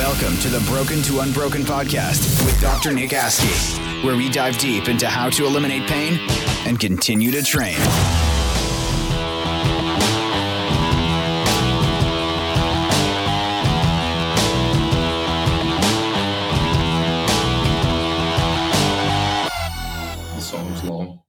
Welcome to the Broken to Unbroken podcast with Dr. Nick Askey, where we dive deep into how to eliminate pain and continue to train. The song's long.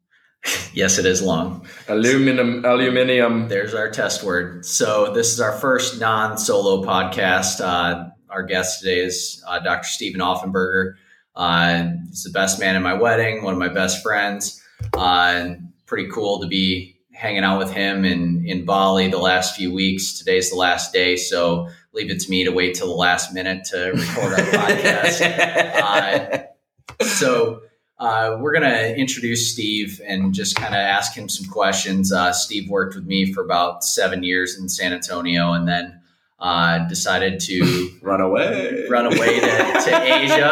Yes, it is long. Aluminum, aluminium. There's our test word. So this is our first non-solo podcast. Uh, our guest today is uh, Dr. Stephen Offenberger. Uh, he's the best man in my wedding, one of my best friends. Uh, pretty cool to be hanging out with him in, in Bali the last few weeks. Today's the last day, so leave it to me to wait till the last minute to record our podcast. Uh, so uh, we're going to introduce Steve and just kind of ask him some questions. Uh, Steve worked with me for about seven years in San Antonio and then uh, decided to Run away. run away to, to Asia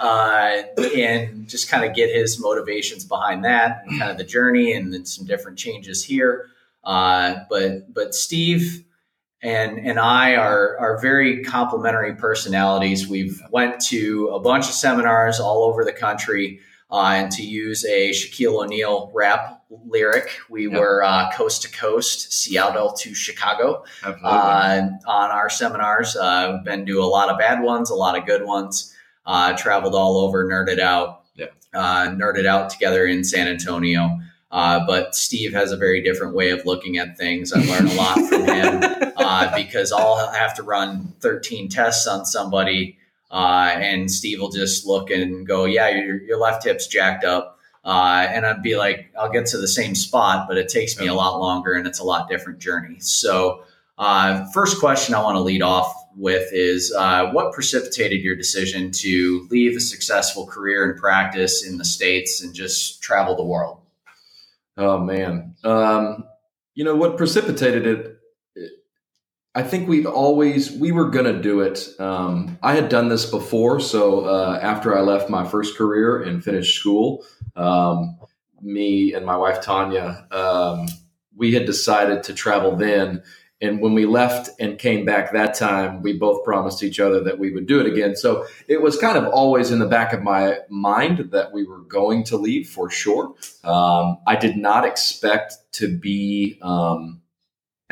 uh, and just kind of get his motivations behind that and kind of the journey and then some different changes here. Uh, but but Steve and and I are are very complementary personalities. We've went to a bunch of seminars all over the country. Uh, and to use a Shaquille O'Neal rap lyric, we Yep. were uh, coast to coast, Seattle to Chicago uh, on our seminars. Uh, we've been to a lot of bad ones, a lot of good ones. Uh, traveled all over, nerded out, Yeah. uh, nerded out together in San Antonio. Uh, but Steve has a very different way of looking at things. I learn a lot from him uh, because I'll have to run 13 tests on somebody, uh, and Steve will just look and go, "Yeah, your, your left hip's jacked up." Uh, and I'd be like, I'll get to the same spot, but it takes me a lot longer and it's a lot different journey. So, uh, first question I want to lead off with is uh, what precipitated your decision to leave a successful career and practice in the States and just travel the world? oh man. Um, you know what precipitated it? I think we've always we were gonna do it. Um, I had done this before, so uh, after I left my first career and finished school, um, me and my wife Tanya, um, we had decided to travel then. And when we left and came back that time, we both promised each other that we would do it again. So it was kind of always in the back of my mind that we were going to leave for sure. Um, I did not expect to be um,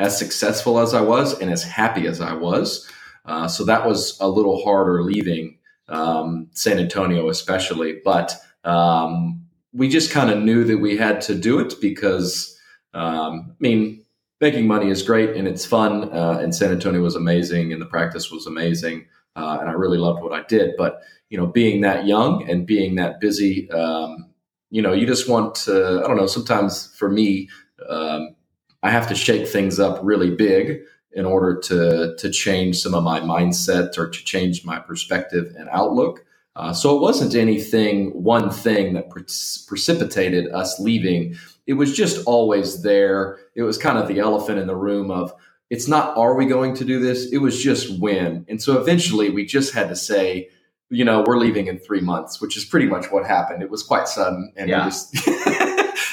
as successful as I was and as happy as I was. Uh, so that was a little harder leaving um, San Antonio, especially. But um, we just kind of knew that we had to do it because, um, I mean, making money is great and it's fun. Uh, and San Antonio was amazing and the practice was amazing. Uh, and I really loved what I did. But, you know, being that young and being that busy, um, you know, you just want to, I don't know, sometimes for me, um, I have to shake things up really big in order to to change some of my mindset or to change my perspective and outlook. Uh, so it wasn't anything, one thing that pre- precipitated us leaving. It was just always there. It was kind of the elephant in the room of it's not are we going to do this? It was just when. And so eventually we just had to say, you know, we're leaving in three months, which is pretty much what happened. It was quite sudden. And Yeah. we just,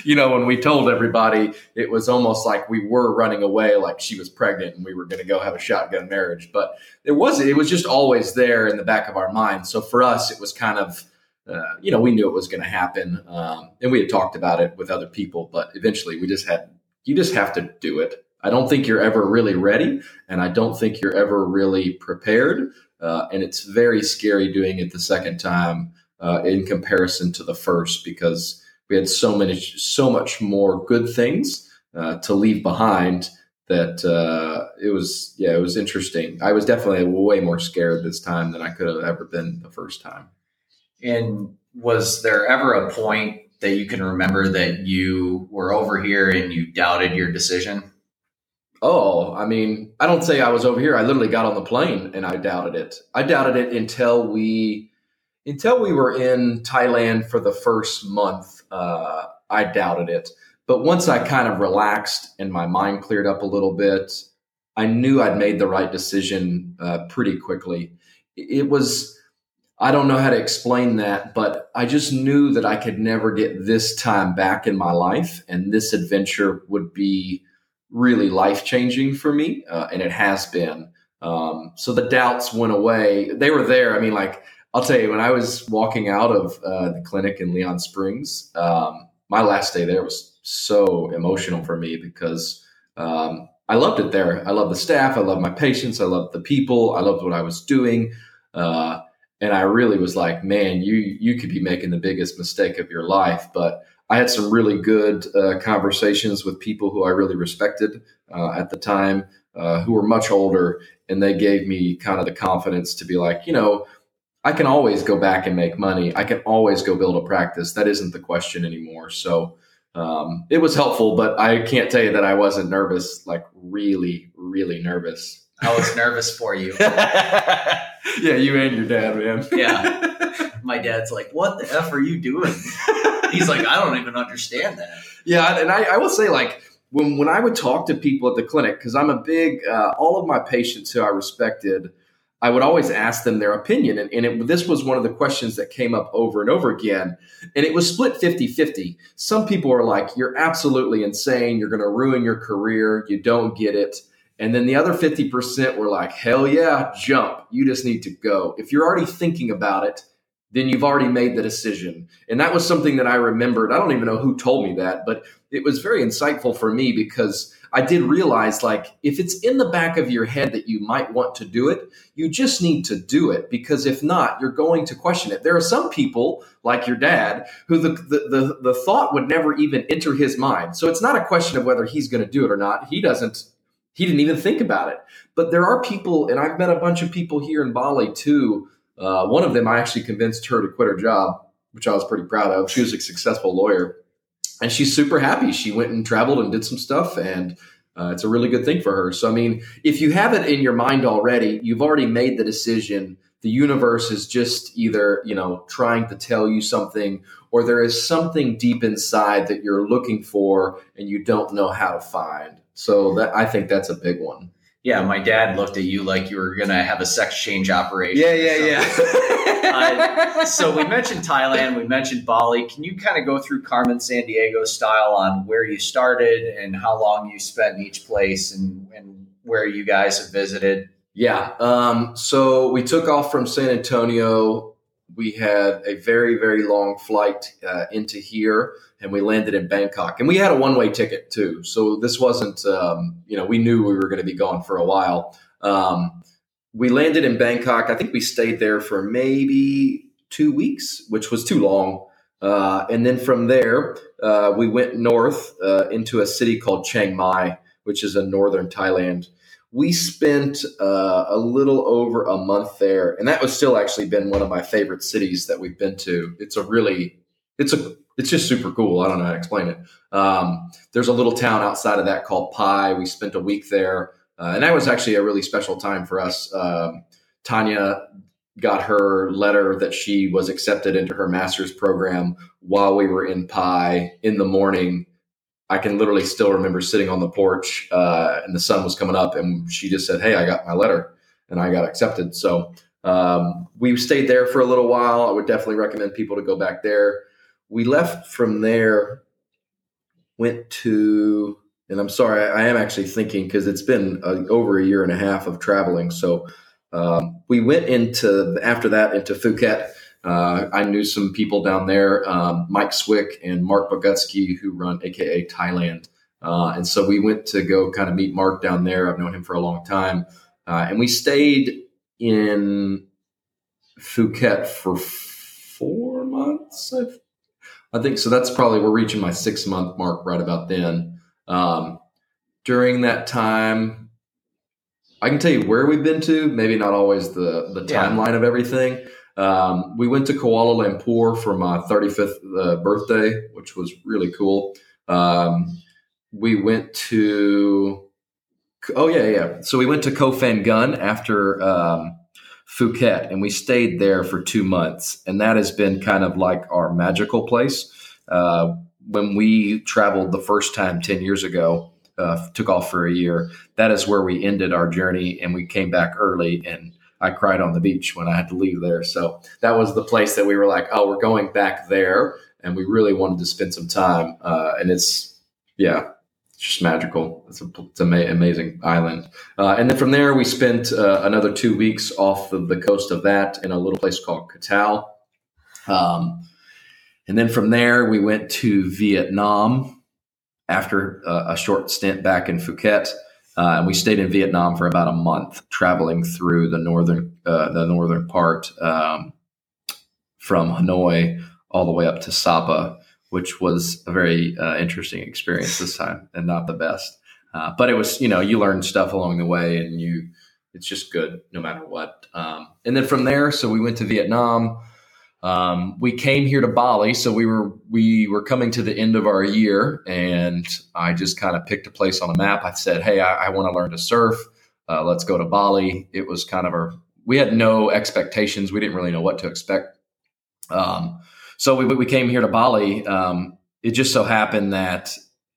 you know, when we told everybody, it was almost like we were running away, like she was pregnant and we were going to go have a shotgun marriage. But it wasn't, it was just always there in the back of our mind. So for us, it was kind of, uh, you know, we knew it was going to happen. Um, and we had talked about it with other people, but eventually we just had, you just have to do it. I don't think you're ever really ready, and I don't think you're ever really prepared. Uh, and it's very scary doing it the second time uh, in comparison to the first because we had so many, so much more good things uh, to leave behind that uh, it was, yeah, it was interesting. I was definitely way more scared this time than I could have ever been the first time. And was there ever a point that you can remember that you were over here and you doubted your decision? Oh, I mean, I don't say I was over here. I literally got on the plane and I doubted it. I doubted it until we until we were in Thailand for the first month. Uh, I doubted it, but once I kind of relaxed and my mind cleared up a little bit, I knew I'd made the right decision uh, pretty quickly. It was. I don't know how to explain that, but I just knew that I could never get this time back in my life, and this adventure would be really life changing for me, uh, and it has been. Um, so the doubts went away. They were there. I mean, like I'll tell you, when I was walking out of uh, the clinic in Leon Springs, um, my last day there was so emotional for me because um, I loved it there. I love the staff. I love my patients. I love the people. I loved what I was doing. Uh, and I really was like, man, you you could be making the biggest mistake of your life. But I had some really good uh, conversations with people who I really respected uh, at the time, uh, who were much older, and they gave me kind of the confidence to be like, you know, I can always go back and make money. I can always go build a practice. That isn't the question anymore. So um, it was helpful, but I can't tell you that I wasn't nervous, like really, really nervous. I was nervous for you. yeah, you and your dad, man. Yeah. My dad's like, What the F are you doing? He's like, I don't even understand that. Yeah, and I, I will say, like, when, when I would talk to people at the clinic, because I'm a big, uh, all of my patients who I respected, I would always ask them their opinion. And, and it, this was one of the questions that came up over and over again. And it was split 50 50. Some people are like, You're absolutely insane. You're going to ruin your career. You don't get it. And then the other 50% were like, Hell yeah, jump. You just need to go. If you're already thinking about it, then you've already made the decision. And that was something that I remembered. I don't even know who told me that, but it was very insightful for me because I did realize like if it's in the back of your head that you might want to do it, you just need to do it because if not, you're going to question it. There are some people like your dad who the the, the, the thought would never even enter his mind. So it's not a question of whether he's going to do it or not. He doesn't he didn't even think about it. But there are people, and I've met a bunch of people here in Bali too. Uh, one of them, I actually convinced her to quit her job, which I was pretty proud of. She was a successful lawyer and she's super happy. She went and traveled and did some stuff, and uh, it's a really good thing for her. So, I mean, if you have it in your mind already, you've already made the decision. The universe is just either, you know, trying to tell you something, or there is something deep inside that you're looking for and you don't know how to find. So, that I think that's a big one. Yeah, my dad looked at you like you were going to have a sex change operation. Yeah, yeah, yeah. uh, so we mentioned Thailand, we mentioned Bali. Can you kind of go through Carmen Sandiego style on where you started and how long you spent in each place and, and where you guys have visited? Yeah. Um, so we took off from San Antonio. We had a very, very long flight uh, into here and we landed in Bangkok. And we had a one way ticket too. So this wasn't, um, you know, we knew we were going to be gone for a while. Um, we landed in Bangkok. I think we stayed there for maybe two weeks, which was too long. Uh, and then from there, uh, we went north uh, into a city called Chiang Mai, which is in northern Thailand. We spent uh, a little over a month there, and that was still actually been one of my favorite cities that we've been to. It's a really, it's a it's just super cool. I don't know how to explain it. Um, there's a little town outside of that called Pai. We spent a week there, uh, and that was actually a really special time for us. Um, Tanya got her letter that she was accepted into her master's program while we were in Pai in the morning. I can literally still remember sitting on the porch uh, and the sun was coming up, and she just said, "Hey, I got my letter," and I got accepted. So um, we stayed there for a little while. I would definitely recommend people to go back there we left from there, went to, and I'm sorry, I, am actually thinking because it's been a, over a year and a half of traveling. So um, we went into, after that, into Phuket. Uh, I knew some people down there, um, Mike Swick and Mark Bogutsky, who run AKA Thailand. Uh, and so we went to go kind of meet Mark down there. I've known him for a long time. Uh, and we stayed in Phuket for four months, I I think so. That's probably we're reaching my six month mark right about then. Um, during that time, I can tell you where we've been to. Maybe not always the the timeline of everything. Um, we went to Kuala Lumpur for my 35th uh, birthday, which was really cool. Um, we went to oh yeah yeah. So we went to Koh Phangan after um, Phuket, and we stayed there for two months. And that has been kind of like our magical place. Uh, when we traveled the first time 10 years ago, uh, took off for a year, that is where we ended our journey and we came back early. And I cried on the beach when I had to leave there. So that was the place that we were like, oh, we're going back there. And we really wanted to spend some time. Uh, and it's, yeah, it's just magical. It's, a, it's an amazing island. Uh, and then from there, we spent uh, another two weeks off of the coast of that in a little place called Koh Um, and then from there, we went to Vietnam after uh, a short stint back in Phuket. Uh, and we stayed in Vietnam for about a month, traveling through the northern uh, the northern part um, from Hanoi all the way up to Sapa which was a very uh, interesting experience this time and not the best. Uh, but it was, you know, you learn stuff along the way and you, it's just good no matter what. Um, and then from there, so we went to Vietnam. Um, we came here to Bali, so we were we were coming to the end of our year, and I just kind of picked a place on a map. I said, "Hey, I, I want to learn to surf. Uh, let's go to Bali." It was kind of a we had no expectations. We didn't really know what to expect. Um, so we, we came here to Bali. Um, it just so happened that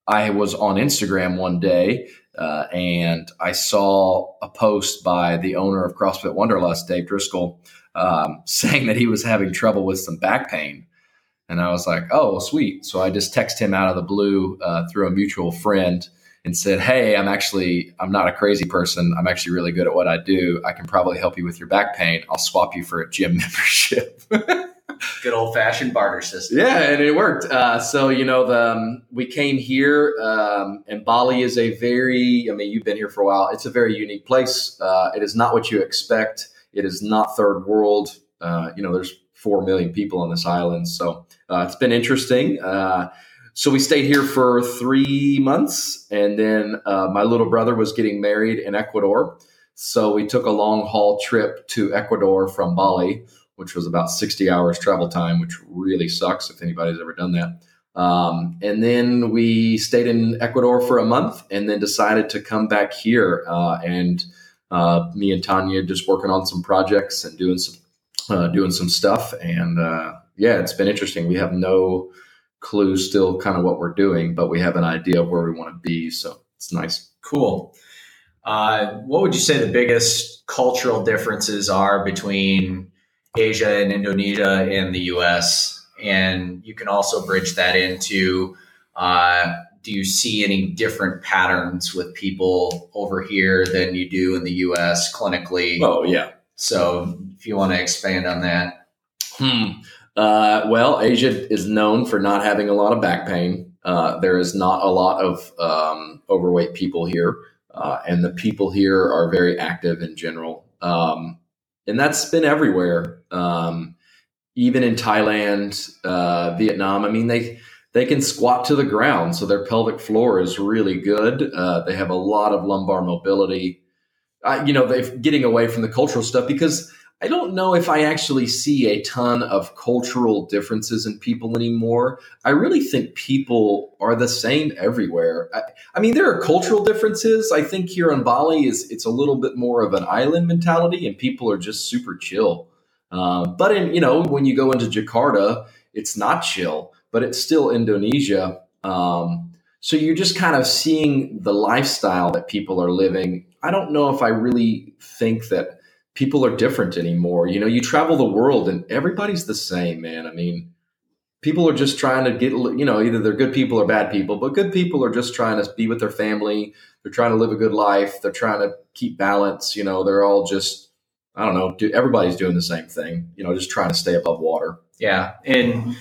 I was on Instagram one day uh, and I saw a post by the owner of CrossFit Wanderlust, Dave Driscoll, um, saying that he was having trouble with some back pain. And I was like, oh, sweet. So I just texted him out of the blue uh, through a mutual friend and said, hey, I'm actually, I'm not a crazy person. I'm actually really good at what I do. I can probably help you with your back pain. I'll swap you for a gym membership. Good old fashioned barter system. Yeah, and it worked. Uh, so you know, the um, we came here, um, and Bali is a very. I mean, you've been here for a while. It's a very unique place. Uh, it is not what you expect. It is not third world. Uh, you know, there's four million people on this island, so uh, it's been interesting. Uh, so we stayed here for three months, and then uh, my little brother was getting married in Ecuador. So we took a long haul trip to Ecuador from Bali which was about 60 hours travel time, which really sucks if anybody's ever done that. Um, and then we stayed in Ecuador for a month and then decided to come back here. Uh, and uh, me and Tanya just working on some projects and doing some uh, doing some stuff. And uh, yeah, it's been interesting. We have no clue still kind of what we're doing, but we have an idea of where we want to be. So it's nice. Cool. Uh, what would you say the biggest cultural differences are between Asia and Indonesia and the US. And you can also bridge that into uh, do you see any different patterns with people over here than you do in the US clinically? Oh, yeah. So if you want to expand on that. Hmm. Uh, well, Asia is known for not having a lot of back pain. Uh, there is not a lot of um, overweight people here, uh, and the people here are very active in general. Um, and that's been everywhere. Um, even in Thailand, uh, Vietnam, I mean they they can squat to the ground, so their pelvic floor is really good. Uh, they have a lot of lumbar mobility. Uh, you know, they're getting away from the cultural stuff because I don't know if I actually see a ton of cultural differences in people anymore. I really think people are the same everywhere. I, I, mean, there are cultural differences. I think here on Bali is it's a little bit more of an island mentality, and people are just super chill. Uh, but in you know when you go into Jakarta, it's not chill, but it's still Indonesia. Um, so you're just kind of seeing the lifestyle that people are living. I don't know if I really think that people are different anymore. You know, you travel the world and everybody's the same, man. I mean, people are just trying to get, you know, either they're good people or bad people, but good people are just trying to be with their family. They're trying to live a good life. They're trying to keep balance. You know, they're all just, I don't know, do, everybody's doing the same thing, you know, just trying to stay above water. Yeah. And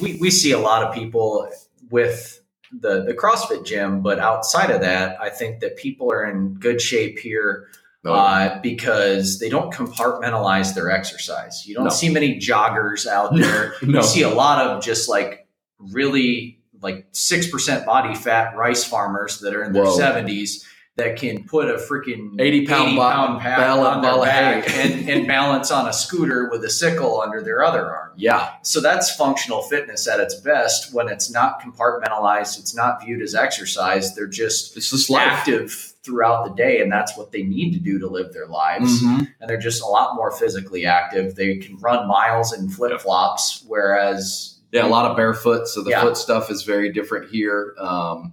we, we see a lot of people with the, the CrossFit gym, but outside of that, I think that people are in good shape here uh, because they don't compartmentalize their exercise. You don't no. see many joggers out there. no. You see a lot of just like really like six percent body fat rice farmers that are in their seventies that can put a freaking 80 pound, 80 pound pack on their back and, and, balance on a scooter with a sickle under their other arm. Yeah. So that's functional fitness at its best when it's not compartmentalized, it's not viewed as exercise. They're just, it's just active throughout the day and that's what they need to do to live their lives. Mm-hmm. and they're just a lot more physically active. They can run miles in flip-flops whereas yeah a lot of barefoot so the yeah. foot stuff is very different here. Um,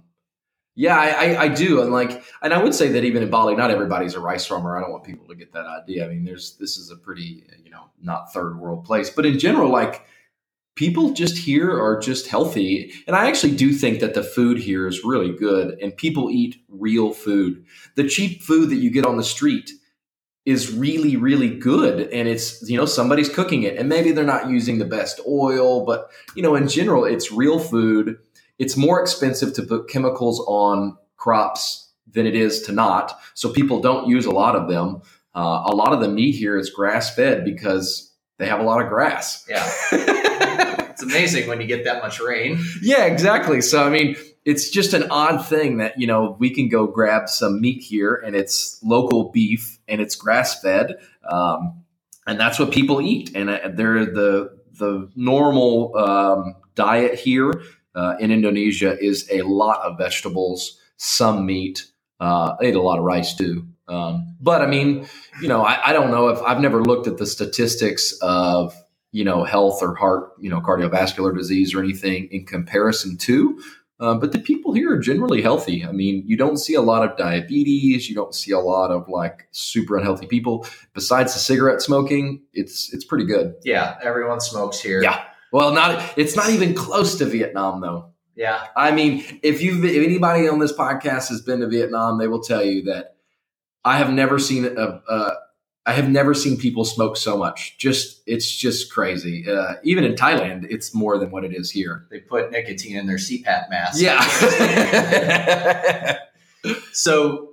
yeah I, I, I, do and like and i would say that even in bali not everybody's a rice farmer. I don't want people to get that idea. I mean there's this is a pretty you know not third world place. But in general like people just here are just healthy. And I actually do think that the food here is really good and people eat real food. The cheap food that you get on the street is really, really good. And it's, you know, somebody's cooking it and maybe they're not using the best oil, but, you know, in general, it's real food. It's more expensive to put chemicals on crops than it is to not. So people don't use a lot of them. Uh, a lot of the meat here is grass fed because they have a lot of grass. Yeah. it's amazing when you get that much rain. Yeah, exactly. So, I mean, it's just an odd thing that, you know, we can go grab some meat here and it's local beef and it's grass fed. Um, and that's what people eat. And uh, they're the, the normal um, diet here uh, in Indonesia is a lot of vegetables, some meat. Uh, I ate a lot of rice too. Um, but I mean, you know, I, I, don't know if I've never looked at the statistics of, you know, health or heart, you know, cardiovascular disease or anything in comparison to. Uh, but the people here are generally healthy. I mean, you don't see a lot of diabetes. You don't see a lot of like super unhealthy people. Besides the cigarette smoking, it's it's pretty good. Yeah, everyone smokes here. Yeah. Well, not it's not even close to Vietnam though. Yeah. I mean, if you if anybody on this podcast has been to Vietnam, they will tell you that I have never seen a, a I have never seen people smoke so much. Just it's just crazy. Uh, even in Thailand, it's more than what it is here. They put nicotine in their CPAP mask. Yeah. so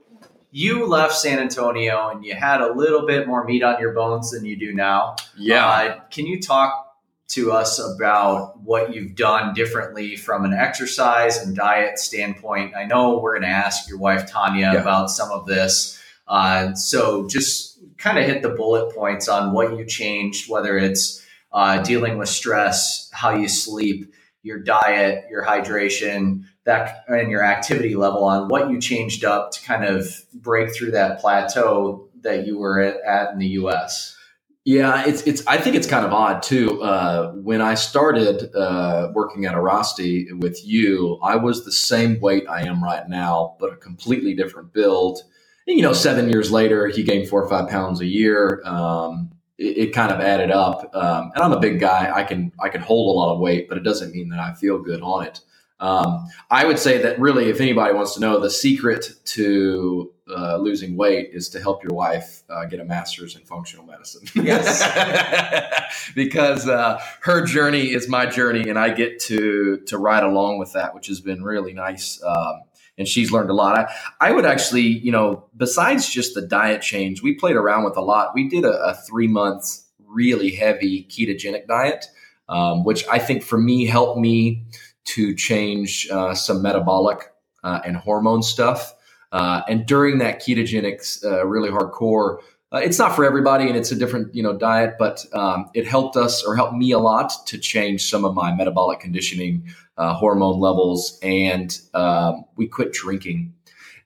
you left San Antonio and you had a little bit more meat on your bones than you do now. Yeah. Uh, can you talk to us about what you've done differently from an exercise and diet standpoint? I know we're going to ask your wife Tanya Yeah. about some of this. Uh, so just kind of hit the bullet points on what you changed, whether it's uh, dealing with stress, how you sleep, your diet, your hydration, that and your activity level on what you changed up to kind of break through that plateau that you were at, in the U.S. Yeah, it's it's. I think it's kind of odd too. Uh, when I started uh, working at Arasti with you, I was the same weight I am right now, but a completely different build. You know, seven years later, he gained four or five pounds a year. Um, it, it kind of added up. Um, and I'm a big guy. I can I can hold a lot of weight, but it doesn't mean that I feel good on it. Um, I would say that really, if anybody wants to know, the secret to uh, losing weight is to help your wife uh, get a master's in functional medicine. Yes. because uh, her journey is my journey, and I get to to ride along with that, which has been really nice. Um, and she's learned a lot. I, I would actually, you know, besides just the diet change, we played around with a lot. We did a, a three month really heavy ketogenic diet, um, which I think for me helped me to change uh, some metabolic uh, and hormone stuff. Uh, and during that ketogenic, uh, really hardcore, uh, it's not for everybody, and it's a different you know diet, but um, it helped us or helped me a lot to change some of my metabolic conditioning, uh, hormone levels, and um, we quit drinking.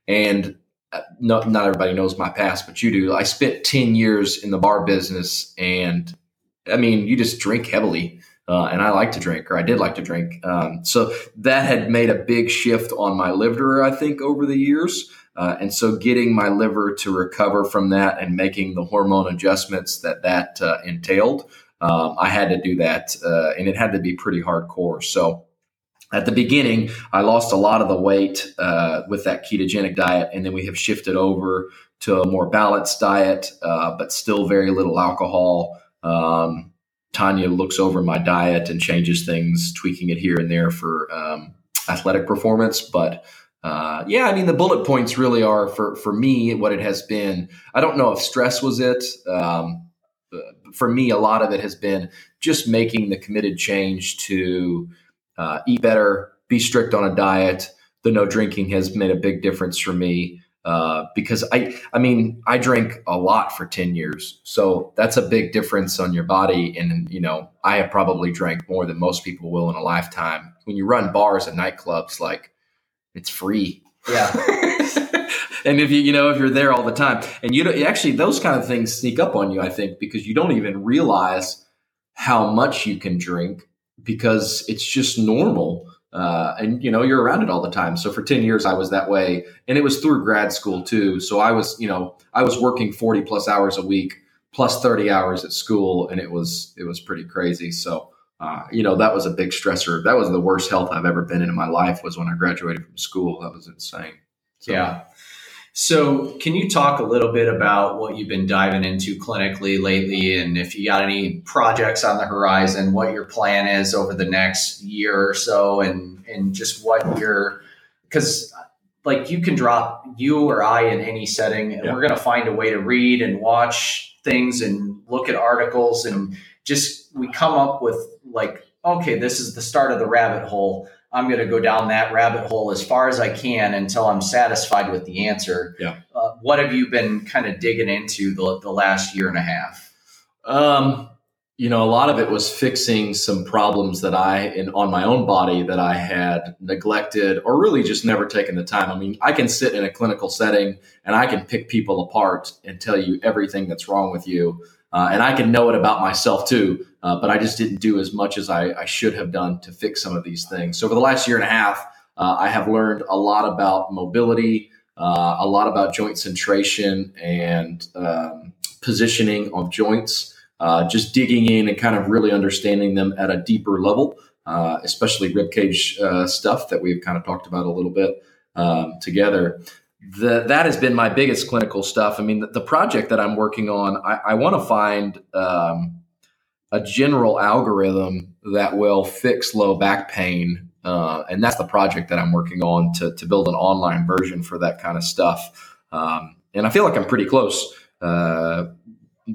And uh, no, not everybody knows my past, but you do. I spent ten years in the bar business, and I mean, you just drink heavily. Uh, and I like to drink, or I did like to drink. Um, so that had made a big shift on my liver, I think, over the years. Uh, and so getting my liver to recover from that and making the hormone adjustments that that uh, entailed, um, I had to do that. Uh, and it had to be pretty hardcore. So at the beginning, I lost a lot of the weight uh, with that ketogenic diet. And then we have shifted over to a more balanced diet, uh, but still very little alcohol. Um, Tanya looks over my diet and changes things, tweaking it here and there for um, athletic performance. But uh, yeah, I mean, the bullet points really are for for me what it has been. I don't know if stress was it. Um, for me, a lot of it has been just making the committed change to uh, eat better, be strict on a diet. The no drinking has made a big difference for me. Uh, because I, I mean, I drank a lot for 10 years. So that's a big difference on your body. And, you know, I have probably drank more than most people will in a lifetime. When you run bars and nightclubs, like it's free. Yeah. and if you, you know, if you're there all the time and you don't, actually, those kind of things sneak up on you, I think, because you don't even realize how much you can drink because it's just normal. Uh, and you know you're around it all the time so for 10 years i was that way and it was through grad school too so i was you know i was working 40 plus hours a week plus 30 hours at school and it was it was pretty crazy so uh, you know, that was a big stressor. That was the worst health I've ever been in in my life. Was when I graduated from school. That was insane. So, yeah. So, can you talk a little bit about what you've been diving into clinically lately, and if you got any projects on the horizon, what your plan is over the next year or so, and and just what your because like you can drop you or I in any setting, and yeah. we're going to find a way to read and watch things and look at articles, and just we come up with like, okay, this is the start of the rabbit hole. I'm going to go down that rabbit hole as far as I can until I'm satisfied with the answer. Yeah. Uh, what have you been kind of digging into the, the last year and a half? Um, you know, a lot of it was fixing some problems that I, in on my own body, that I had neglected or really just never taken the time. I mean, I can sit in a clinical setting and I can pick people apart and tell you everything that's wrong with you. Uh, and I can know it about myself too, uh, but I just didn't do as much as I, I, should have done to fix some of these things. So, over the last year and a half, uh, I have learned a lot about mobility, uh, a lot about joint centration and um, positioning of joints, uh, just digging in and kind of really understanding them at a deeper level, uh, especially ribcage stuff that we've kind of talked about a little bit um, together the, that has been my biggest clinical stuff. I mean, the, the project that I'm working on, I, I want to find um, a general algorithm that will fix low back pain. Uh, and that's the project that I'm working on to, to build an online version for that kind of stuff. Um, and I feel like I'm pretty close. Uh,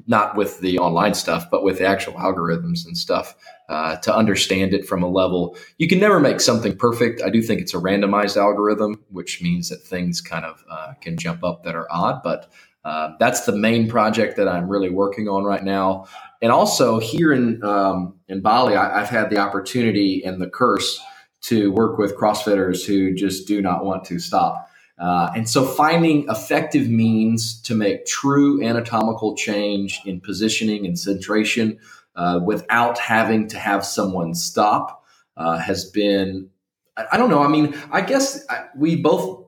not with the online stuff, but with the actual algorithms and stuff uh, to understand it from a level. You can never make something perfect. I do think it's a randomized algorithm, which means that things kind of uh, can jump up that are odd. But uh, that's the main project that I'm really working on right now. And also here in um, in Bali, I, I've had the opportunity and the curse to work with CrossFitters who just do not want to stop. Uh, and so finding effective means to make true anatomical change in positioning and centration uh, without having to have someone stop uh, has been, I, I, don't know. I mean, I guess I, we both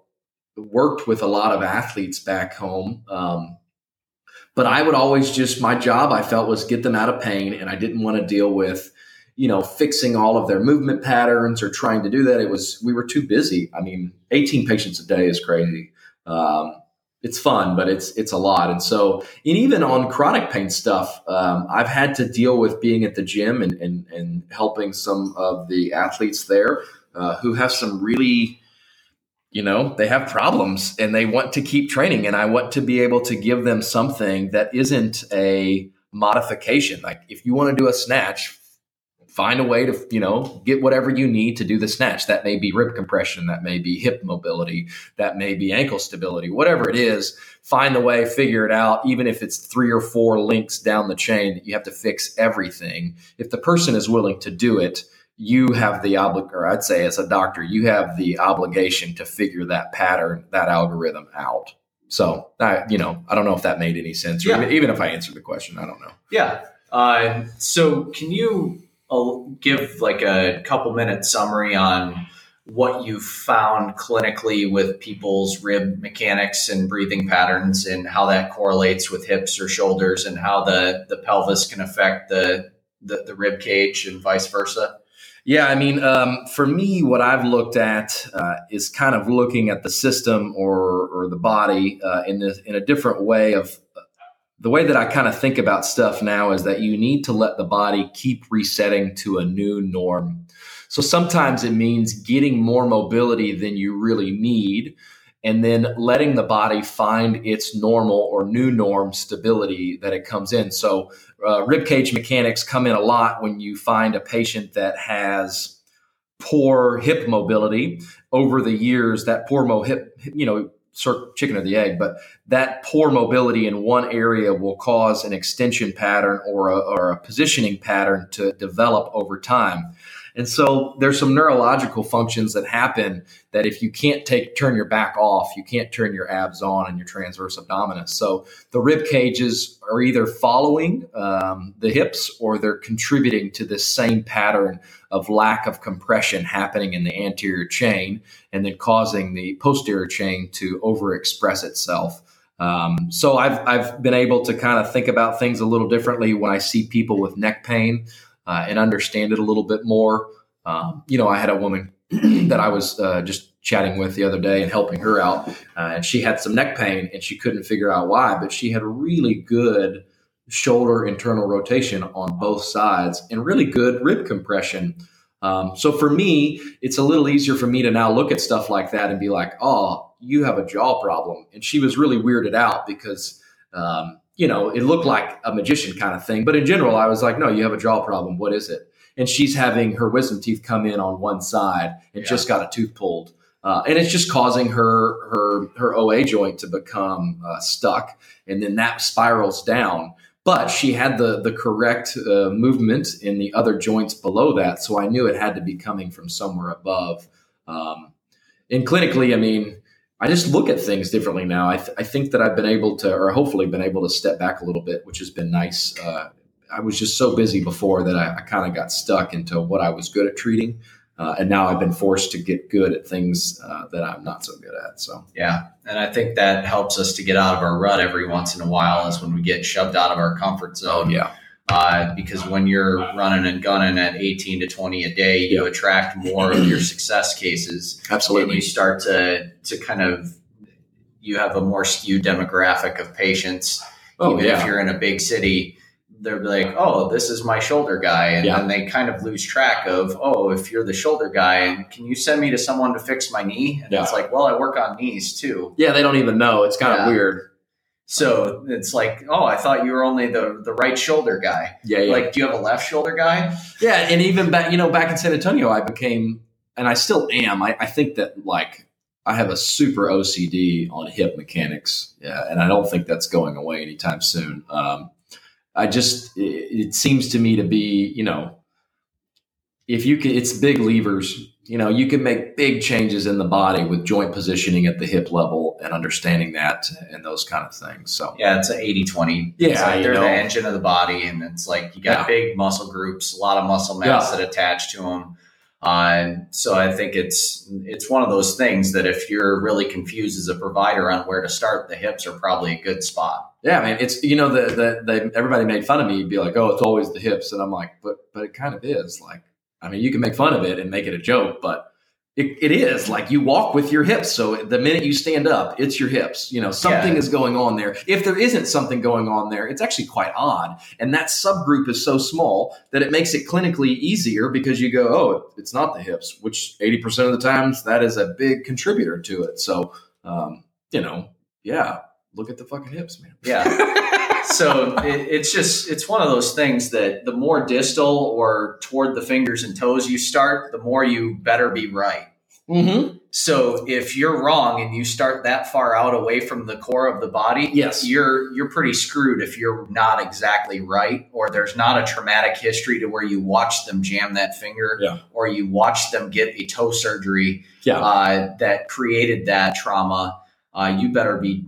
worked with a lot of athletes back home. Um, but I would always just, my job I felt was get them out of pain. And I didn't want to deal with you know, fixing all of their movement patterns or trying to do that. It was, we were too busy. I mean, 18 patients a day is crazy. Um, it's fun, but it's, it's a lot. And so, and even on chronic pain stuff, um, I've had to deal with being at the gym and, and, and helping some of the athletes there uh, who have some really, you know, they have problems and they want to keep training. And I want to be able to give them something that isn't a modification. Like if you want to do a snatch, find a way to you know get whatever you need to do the snatch that may be rib compression that may be hip mobility that may be ankle stability whatever it is find the way figure it out even if it's three or four links down the chain that you have to fix everything if the person is willing to do it you have the obli- or I'd say as a doctor you have the obligation to figure that pattern that algorithm out so I, you know I don't know if that made any sense yeah. even, even if I answered the question I don't know yeah uh, so can you I'll give like a couple minute summary on what you found clinically with people's rib mechanics and breathing patterns and how that correlates with hips or shoulders and how the, the pelvis can affect the, the, the rib cage and vice versa? Yeah, I mean, um, for me, what I've looked at uh, is kind of looking at the system or, or the body uh, in, this, in a different way of the way that I kind of think about stuff now is that you need to let the body keep resetting to a new norm. So sometimes it means getting more mobility than you really need and then letting the body find its normal or new norm stability that it comes in. So uh, rib cage mechanics come in a lot when you find a patient that has poor hip mobility over the years that poor mo hip you know chicken or the egg, but that poor mobility in one area will cause an extension pattern or a, or a positioning pattern to develop over time. And so there's some neurological functions that happen that if you can't take turn your back off, you can't turn your abs on and your transverse abdominis. So the rib cages are either following um, the hips or they're contributing to this same pattern of lack of compression happening in the anterior chain and then causing the posterior chain to overexpress itself. Um, so I've I've been able to kind of think about things a little differently when I see people with neck pain. Uh, and understand it a little bit more. Um, you know, I had a woman that I was uh, just chatting with the other day and helping her out, uh, and she had some neck pain and she couldn't figure out why, but she had really good shoulder internal rotation on both sides and really good rib compression. Um, so for me, it's a little easier for me to now look at stuff like that and be like, oh, you have a jaw problem. And she was really weirded out because, um, you know, it looked like a magician kind of thing. But in general, I was like, no, you have a jaw problem. What is it? And she's having her wisdom teeth come in on one side and yeah. just got a tooth pulled. Uh, and it's just causing her her her OA joint to become uh, stuck, and then that spirals down but she had the the correct uh, movement in the other joints below that, so I knew it had to be coming from somewhere above. Um, and clinically, I mean, I just look at things differently now. I, th- I, think that I've been able to, or hopefully been able to step back a little bit, which has been nice. Uh, I was just so busy before that I, I kind of got stuck into what I was good at treating. Uh, and now I've been forced to get good at things uh, that I'm not so good at. So yeah, and I think that helps us to get out of our rut every once in a while, is when we get shoved out of our comfort zone. Yeah. Uh, because when you're running and gunning at 18 to 20 a day, you attract more of your success cases. Absolutely. And you start to to kind of you have a more skewed demographic of patients. Oh, even yeah. if you're in a big city, they're like, oh, this is my shoulder guy. And yeah. then they kind of lose track of, oh, if you're the shoulder guy, can you send me to someone to fix my knee? And yeah. it's like, well, I work on knees too. Yeah, they don't even know. It's kind of weird. So it's like, oh, I thought you were only the the right shoulder guy. Yeah, yeah. Like, do you have a left shoulder guy? Yeah, and even back, you know, back in San Antonio, I became, and I still am. I, I think that like I have a super OCD on hip mechanics. Yeah, and I don't think that's going away anytime soon. Um, I just it, it seems to me to be you know if you can it's big levers you know you can make big changes in the body with joint positioning at the hip level and understanding that and those kind of things so yeah it's an 80 20 yeah like they're know. the engine of the body and it's like you got yeah. big muscle groups a lot of muscle mass yeah. that attach to them uh, so I think it's it's one of those things that if you're really confused as a provider on where to start, the hips are probably a good spot. Yeah, I mean, it's you know the the, the everybody made fun of me, be like, oh, it's always the hips, and I'm like, but but it kind of is. Like, I mean, you can make fun of it and make it a joke, but it, it is like you walk with your hips. So the minute you stand up, it's your hips. You know, something yeah. is going on there. If there isn't something going on there, it's actually quite odd. And that subgroup is so small that it makes it clinically easier because you go, oh, it's not the hips, which 80% of the times that is a big contributor to it. So, um, you know, yeah, look at the fucking hips, man. Yeah. so it, it's just it's one of those things that the more distal or toward the fingers and toes you start, the more you better be right. Mm-hmm. So if you're wrong and you start that far out away from the core of the body, yes, you're you're pretty screwed if you're not exactly right, or there's not a traumatic history to where you watch them jam that finger, yeah. or you watch them get a toe surgery yeah. uh, that created that trauma. Uh, you better be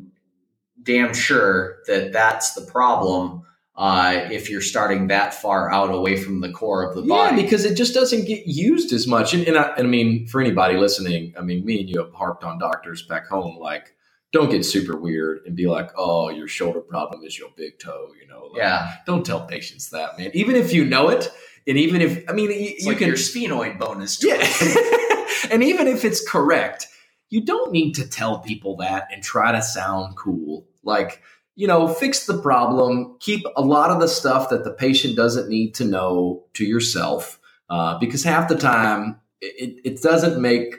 damn sure that that's the problem uh, if you're starting that far out away from the core of the body. Yeah, because it just doesn't get used as much. And, and, I, and I mean, for anybody listening, I mean, me and you have harped on doctors back home, like, don't get super weird and be like, oh, your shoulder problem is your big toe. You know, like, yeah. Don't tell patients that, man. Even if you know it, and even if I mean, you, you like can your sphenoid bonus. Yeah, and even if it's correct, you don't need to tell people that and try to sound cool. Like, you know, fix the problem, keep a lot of the stuff that the patient doesn't need to know to yourself, uh, because half the time it, it doesn't make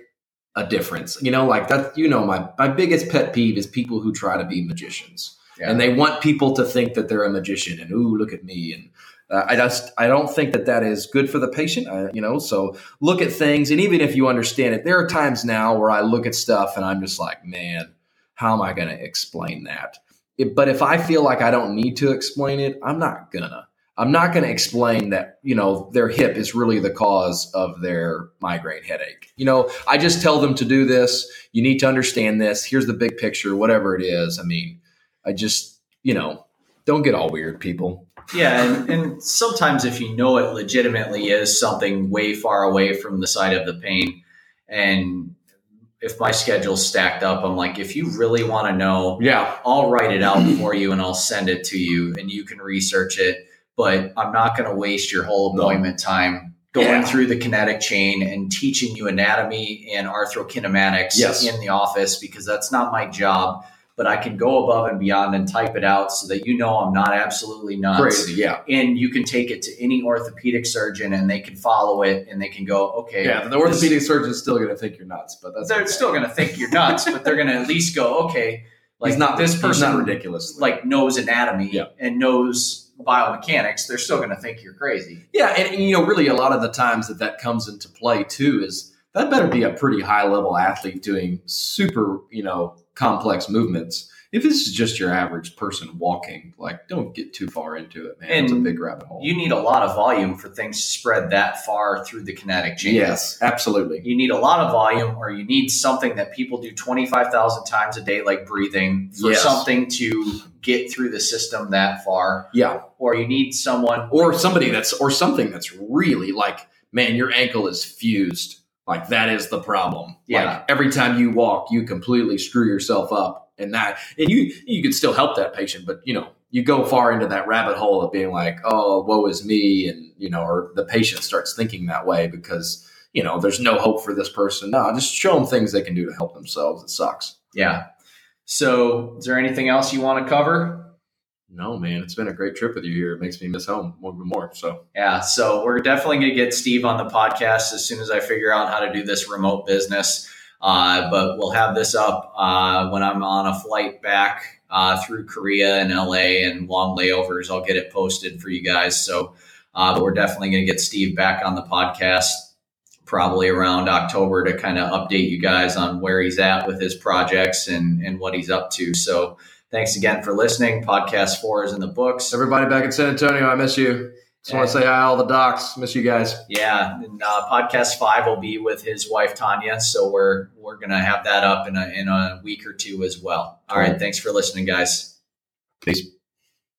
a difference. You know, like that, you know, my, my biggest pet peeve is people who try to be magicians yeah. and they want people to think that they're a magician and, ooh, look at me. And, uh, I just I don't think that that is good for the patient. Uh, you know, so look at things, and even if you understand it, there are times now where I look at stuff and I'm just like, man, how am I going to explain that? It, but if I feel like I don't need to explain it, I'm not gonna. I'm not going to explain that, you know, their hip is really the cause of their migraine headache. You know, I just tell them to do this. You need to understand this. Here's the big picture, whatever it is. I mean, I just, you know, don't get all weird, people. Yeah. And, and sometimes if you know it legitimately is something way far away from the side of the pain and if my schedule's stacked up, I'm like, if you really want to know, yeah, I'll write it out for you and I'll send it to you and you can research it. but I'm not going to waste your whole appointment time going Yeah. through the kinetic chain and teaching you anatomy and arthrokinematics Yes. in the office because that's not my job. But I can go above and beyond and type it out so that you know I'm not absolutely nuts. Crazy, yeah. And you can take it to any orthopedic surgeon and they can follow it and they can go, okay. Yeah, the this- orthopedic surgeon's still going to think you're nuts, but that's they're okay. still going to think you're nuts, but they're going to at least go, okay, like he's not this person not ridiculous. like knows anatomy Yeah. and knows biomechanics. They're still going to think you're crazy. Yeah, and, and, you know, really, a lot of the times that that comes into play too is that better be a pretty high level athlete doing super, you know, complex movements. If this is just your average person walking, like, don't get too far into it, man. it's a big rabbit hole. You need a lot of volume for things to spread that far through the kinetic chain. yes, absolutely. You need a lot of volume, or you need something that people do 25,000 times a day, like breathing, for Yes. something to get through the system that far. Yeah, Or you need someone or somebody that's or something that's really like, man, your ankle is fused. Like that is the problem. Yeah. Like every time you walk, you completely screw yourself up, and that and you you could still help that patient, but you know you go far into that rabbit hole of being like, oh, woe is me, and you know, or the patient starts thinking that way because you know there's no hope for this person. No, just show them things they can do to help themselves. It sucks. Yeah. So, is there anything else you want to cover? No, man, it's been a great trip with you here. It makes me miss home more and more. So Yeah. So, we're definitely going to get Steve on the podcast as soon as I figure out how to do this remote business. Uh, but we'll have this up uh, when I'm on a flight back uh, through Korea and LA and long layovers. I'll get it posted for you guys. So, uh, but we're definitely going to get Steve back on the podcast probably around October to kind of update you guys on where he's at with his projects and, and what he's up to. So, thanks again for listening. Podcast four is in the books. everybody back in San Antonio, I miss you. Just want to say hi, all the docs. Miss you guys. Yeah, and uh, podcast five will be with his wife Tanya, so we're we're gonna have that up in a in a week or two as well. All right, thanks for listening, guys. Peace.